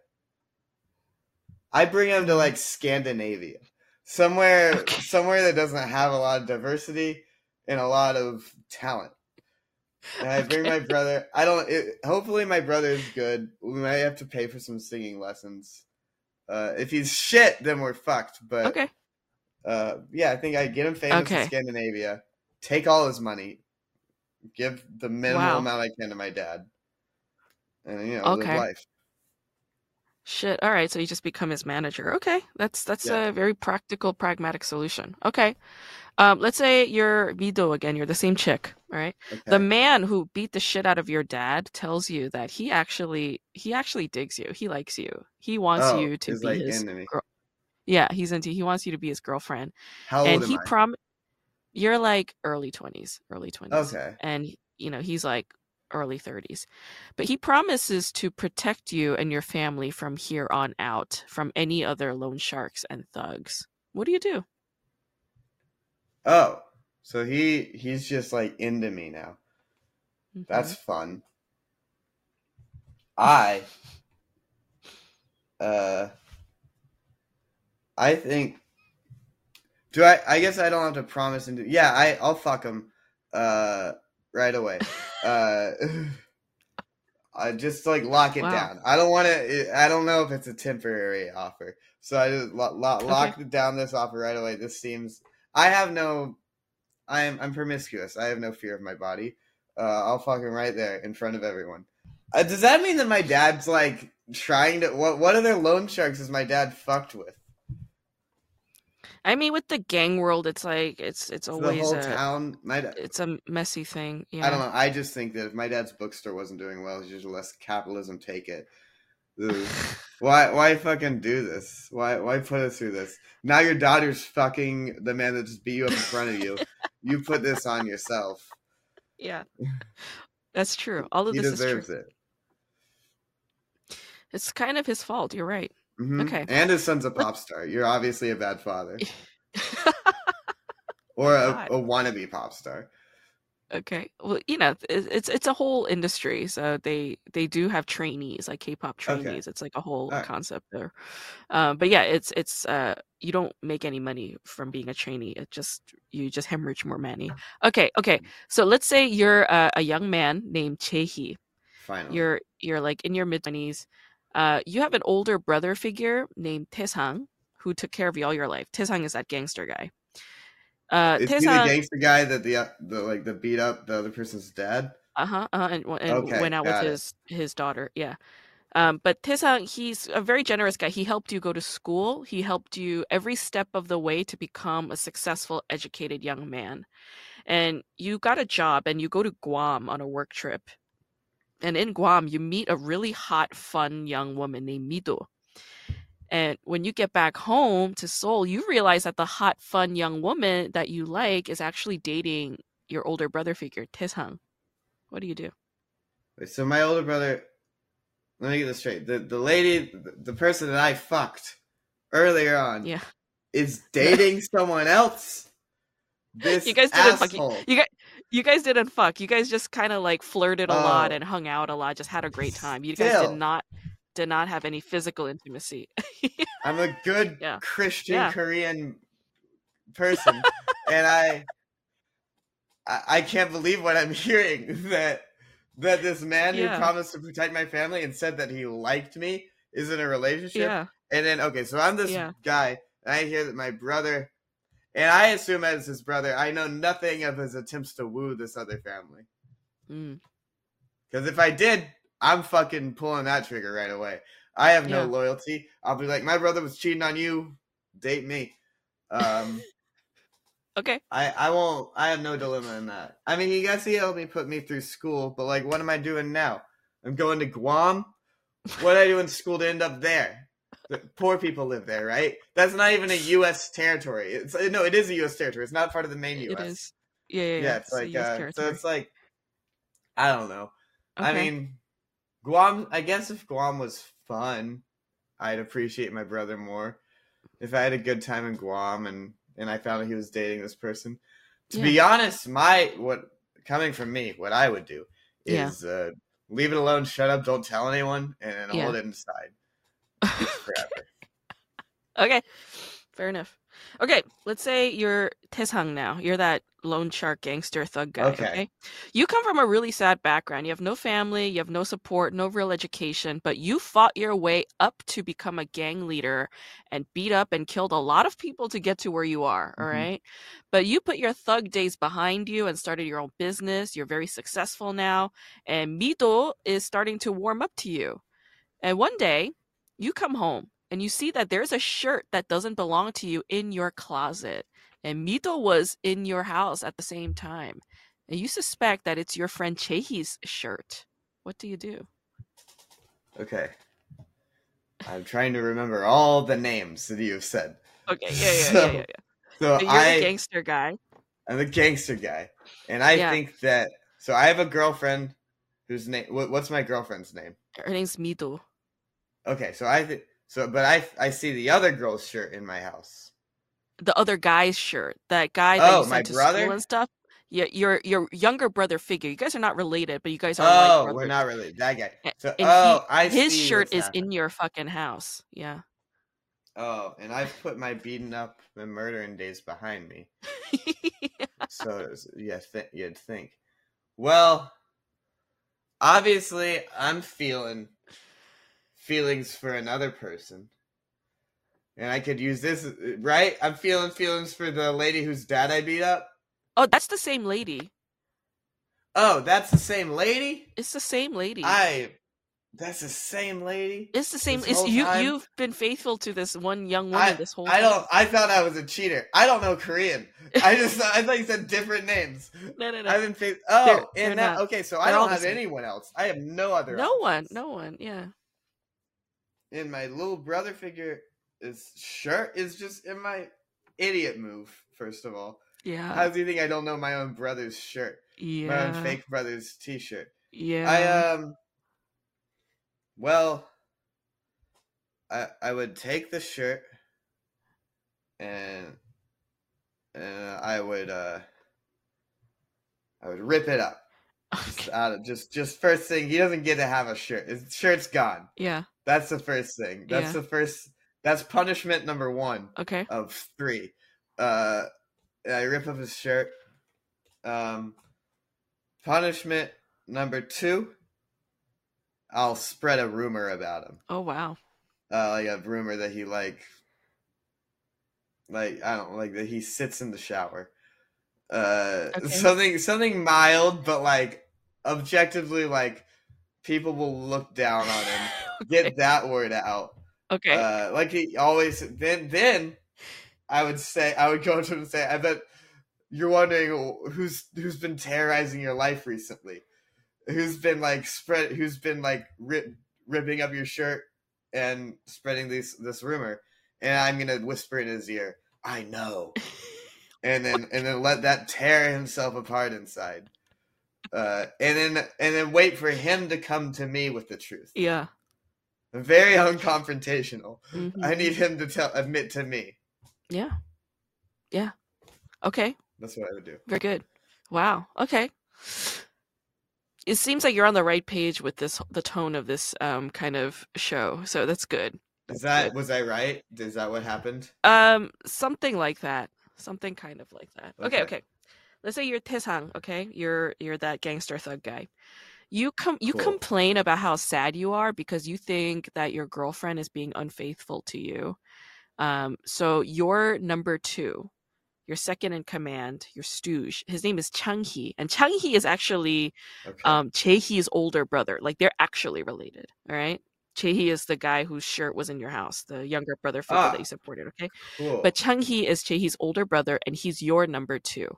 I bring him to like Scandinavia, somewhere Okay. somewhere that doesn't have a lot of diversity and a lot of talent. And I bring Okay. my brother. I don't. It, hopefully, my brother is good. We might have to pay for some singing lessons. Uh, if he's shit, then we're fucked. But Okay. uh, yeah, I think I get him famous Okay. in Scandinavia. Take all his money. Give the minimal Wow. amount I can to my dad, and you know, live life. Shit. All right. So you just become his manager. Okay. That's that's Yeah. a very practical, pragmatic solution. Okay. Um, let's say you're Mido again. You're the same chick. All right. Okay. The man who beat the shit out of your dad tells you that he actually he actually digs you. He likes you. He wants oh, you to be like his into girl. Yeah, he's into. He wants you to be his girlfriend. How old and am he I? prom. You're like early twenties. Early twenties. okay. and you know he's like early 30s but he promises to protect you and your family from here on out from any other loan sharks and thugs what do you do Oh, so he he's just like into me now. Mhm. That's fun. I uh I think do I I guess I don't have to promise and do yeah, I I'll fuck him uh right away. uh I just like lock it Wow. down. I don't want to I don't know if it's a temporary offer. So I just lo- lo- Okay. lock down this offer right away. This seems I have no I'm I'm promiscuous. I have no fear of my body. Uh, I'll fuck him right there in front of everyone. Uh, does that mean that my dad's like trying to what what other loan sharks is my dad fucked with? I mean with the gang world it's like it's it's always The whole a town. My da- it's a messy thing yeah I don't know. I just think that if my dad's bookstore wasn't doing well, he's just let capitalism take it. Why why fucking do this? Why why put us through this? Now your daughter's fucking the man that just beat you up in front of you. you put this on yourself. yeah that's true all of He this is deserves true it. it's kind of his fault you're right Mhm. Okay. And his son's a pop star. You're obviously a bad father. or a, a wannabe pop star. Okay. Well, you know, it's it's a whole industry. So they they do have trainees, like K-pop Okay. trainees. It's like a whole Alright. concept there. Um, but yeah, it's it's uh you don't make any money from being a trainee. It just you just hemorrhage more money. Okay, okay. So let's say you're a, a young man named Chehi. Finally. You're you're like in your mid twenties. Uh, you have an older brother figure named Taesang who took care of you all your life. Taesang is that gangster guy. Uh, Is he the gangster guy that the, uh, the like the beat up the other person's dad? uh-huh, uh and, and Okay, went out with it. his his daughter. Yeah. Um, but Taesang, he's a very generous guy. He helped you go to school. He helped you every step of the way to become a successful, educated young man. And you got a job and you go to Guam on a work trip. And in Guam, you meet a really hot, fun young woman named Mido. And when you get back home to Seoul, you realize that the hot, fun young woman that you like is actually dating your older brother figure, Taesang. What do you do? So my older brother. Let me get this straight. The the lady, the, the person that I fucked earlier on, Yeah. is dating someone else. This You guys didn't fuck-. You guys, you guys didn't fuck. You guys just kind of like flirted a lot Oh. and hung out a lot. Just had a great time. You guys did not did not have any physical intimacy. I'm a good Yeah. Christian Yeah. Korean person, and I, I, I can't believe what I'm hearing that that this man Yeah. who promised to protect my family and said that he liked me is in a relationship. And then okay, so I'm this guy, and I hear that my brother, and I assume as his brother, I know nothing of his attempts to woo this other family. Mm. Because if I did, I'm fucking pulling that trigger right away. I have no Yeah. loyalty. I'll be like, my brother was cheating on you. Date me. Um, Okay. I I won't. I have no dilemma in that. I mean, you guys, he helped me put me through school, but like, what am I doing now? I'm going to Guam. What did I do in school to end up there? Poor people live there, right? That's not even a U.S. territory. It's no, it is a U.S. territory. It's not part of the main U.S. is. Yeah, yeah, Yeah, yeah. it's a like US uh, so it's like I don't know. I mean, Guam. I guess if Guam was fun, I'd appreciate my brother more. If I had a good time in Guam and and I found out he was dating this person, to be honest, my what coming from me, what I would do Yeah. is uh, leave it alone, shut up, don't tell anyone, and then Yeah. hold it inside. okay. Fair enough. Okay, let's say you're Taesang now. You're that loan shark gangster thug guy. Okay. Okay. You come from a really sad background. You have no family, you have no support, no real education, but you fought your way up to become a gang leader and beat up and killed a lot of people to get to where you are. all Mhm. right. But you put your thug days behind you and started your own business. You're very successful now. And Mido is starting to warm up to you. And one day, you come home and you see that there's a shirt that doesn't belong to you in your closet. And Mido was in your house at the same time. And you suspect that it's your friend Chehi's shirt. What do you do? Okay. I'm trying to remember all the names that you've said. Okay, yeah, yeah, yeah, So, yeah. yeah. So So you're I, the gangster guy. I'm a gangster guy, and I Yeah. think that. So I have a girlfriend whose name. What, what's my girlfriend's name? Her name's Mido. Okay, so I think so, but I I see the other girl's shirt in my house. The other guy's shirt. That guy that Oh, you my sent to brother? school and stuff. Yeah, your your younger brother figure. You guys are not related, but you guys are Oh, like we're not really that guy. So and oh, I see. His shirt is happening. in your fucking house. Yeah. Oh, and I've put my beaten up and murdering days behind me. So it's- yeah, th- you'd think. Well, obviously, I'm feeling feelings for another person, and I could use this right. I'm feeling feelings for the lady whose dad I beat up. oh, that's the same lady. Oh, that's the same lady. It's the same lady. I. That's the same lady. it's the same. It's you. time- You've been faithful to this one young woman I, this whole I time. don't. I thought I was a cheater. I don't know Korean. I just. I thought you said different names. No, no, no. I've been faith. Oh, They're- they're that. not. Okay, so I They're all don't have anyone else. I have no other. no one. No one. Yeah. And my little brother figure is shirt is just in my idiot move. First of all, Yeah. how do you think I don't know my own brother's shirt? yeah. My own fake brother's T-shirt. Yeah. I um. Well, I I would take the shirt and uh, I would uh, I would rip it up. Just, out of, just just first thing, he doesn't get to have a shirt. His shirt's gone. Yeah. That's the first thing. That's Yeah. the first. That's punishment number one Okay. of three. Uh, I rip up his shirt. Um, punishment number two. I'll spread a rumor about him. Oh wow. Uh, like a rumor that he like, like I don't like that he sits in the shower. Uh, Okay. something something mild, but like objectively, like people will look down on him. okay. Get that word out. okay. Uh, like he always then then I would say I would go to him and say, I bet you're wondering who's who's been terrorizing your life recently. Who's been like spread who's been like rip, ripping up your shirt and spreading this this rumor. And I'm gonna whisper in his ear, I know. And then and then let that tear himself apart inside. Uh, and then and then wait for him to come to me with the truth. yeah. Very unconfrontational. Mhm. I need him to tell admit to me. Yeah. Yeah. Okay. That's what I would do. Very good. Wow. Okay. It seems like you're on the right page with this the tone of this um kind of show. So that's good. Is that good. was I right? Is that what happened? um something like that. Something kind of like that. Okay, Okay. okay. Let's say you're Taesang, okay? You're you're that gangster thug guy. You com- you Cool. complain about how sad you are because you think that your girlfriend is being unfaithful to you. Um so your number 2 your second in command, your stooge. His name is Chang Hee, and Chang Hee is actually Okay. um Chae Hee's older brother. Like they're actually related. All right. Chae Hee is the guy whose shirt was in your house, the younger brother figure Ah. that you supported. Okay. cool. But Chang Hee is Chae Hee's older brother, and he's your number two.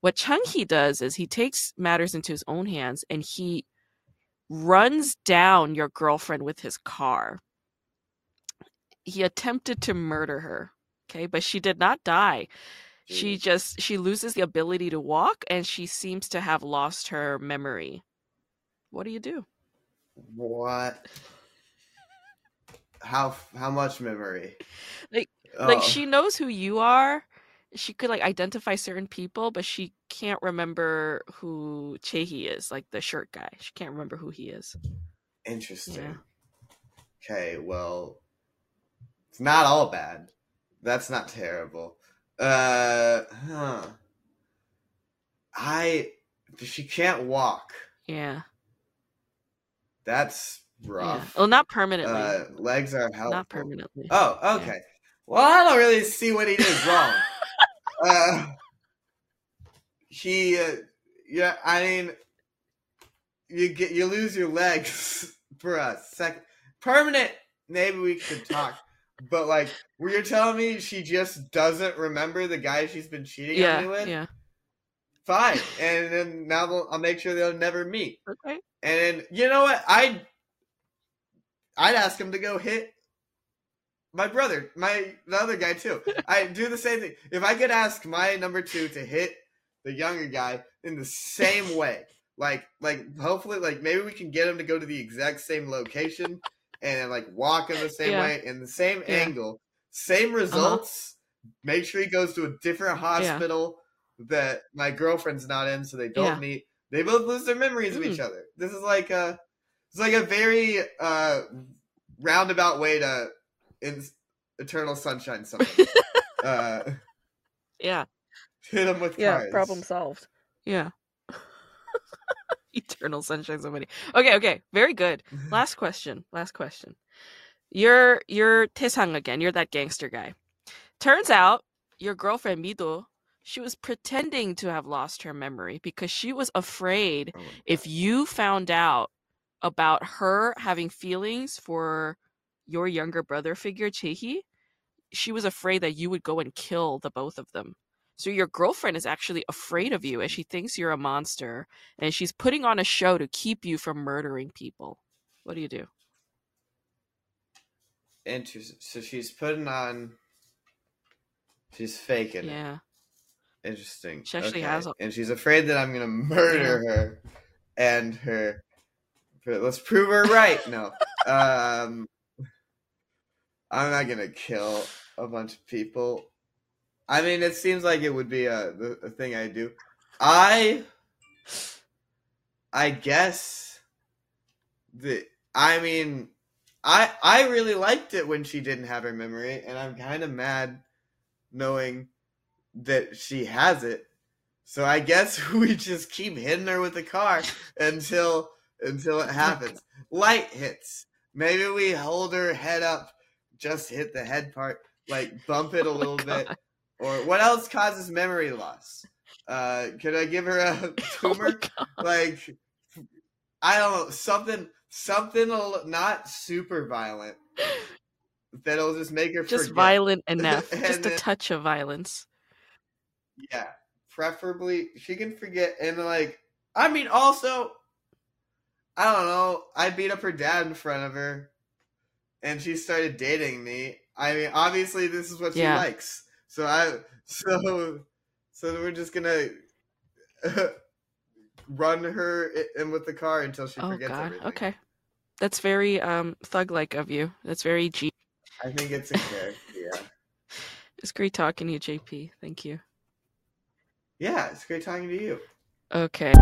What Hee does is he takes matters into his own hands and he runs down your girlfriend with his car. He attempted to murder her. Okay, but she did not die. She just she loses the ability to walk and she seems to have lost her memory. What do you do? what? How how much memory? Like- Like Oh, she knows who you are. She could like identify certain people, but she can't remember who Chehi is, like the shirt guy. She can't remember who he is. interesting. Okay, well, it's not all bad. That's not terrible. Uh, huh. I she can't walk. Yeah. That's Yeah. rough. Well, not permanently. Uh, legs are helpful. not permanently. Oh, okay. Well, I don't really see what he did wrong. Uh, he, uh, yeah, I mean, you get you lose your legs for a second. Permanent, maybe we could talk. But like, were you telling me she just doesn't remember the guy she's been cheating on me yeah. with? Yeah. Fine, and then now they'll, I'll make sure they'll never meet. Okay. And you know what? I'd I'd ask him to go hit my brother, my the other guy too. I do the same thing. If I could ask my number two to hit the younger guy in the same way, like like hopefully like maybe we can get him to go to the exact same location and like walk in the same Yeah. way in the same Yeah. Uh-huh. angle, same results. Make sure he goes to a different hospital that my girlfriend's not in, so they don't Yeah. meet. They both lose their memories of Mm. each other. This is like a it's like a very uh roundabout way to in eternal sunshine something. uh Yeah. hit them with Yeah. cards. Problem solved. Yeah. Eternal sunshine somebody. Okay, okay. Very good. Last question. Last question. You're you're Taesang again. You're that gangster guy. Turns out your girlfriend Mido, she was pretending to have lost her memory because she was afraid Oh if you found out about her having feelings for your younger brother figure Chehi, she was afraid that you would go and kill the both of them. So your girlfriend is actually afraid of you and she thinks you're a monster and she's putting on a show to keep you from murdering people. What do you do? Interesting. So she's putting on she's faking it. Yeah. Interesting. She actually has a- and she's afraid that I'm gonna murder her and her let's prove her right. No. um I'm not gonna kill a bunch of people. I mean, it seems like it would be a, a thing I do. I, I guess the. I mean, I I really liked it when she didn't have her memory, and I'm kind of mad knowing that she has it. So I guess we just keep hitting her with the car until until it happens. Light hits. Maybe we hold her head up, just hit the head part, like bump it a oh little bit. Or what else causes memory loss? Uh, could I give her a oh tumor? Oh like I don't know something something not super violent that'll just make her just forget. violent enough, just then, a touch of violence. Yeah, preferably she can forget and like I mean also I don't know. I beat up her dad in front of her, and she started dating me. I mean, obviously, this is what she yeah. likes. So I, so, so we're just gonna run her in with the car until she oh, forgets God. everything. Okay, that's very um thug-like of you. That's very G. I think it's a character. Yeah. It's great talking to you, JP. Thank you. Yeah, it's great talking to you. Okay.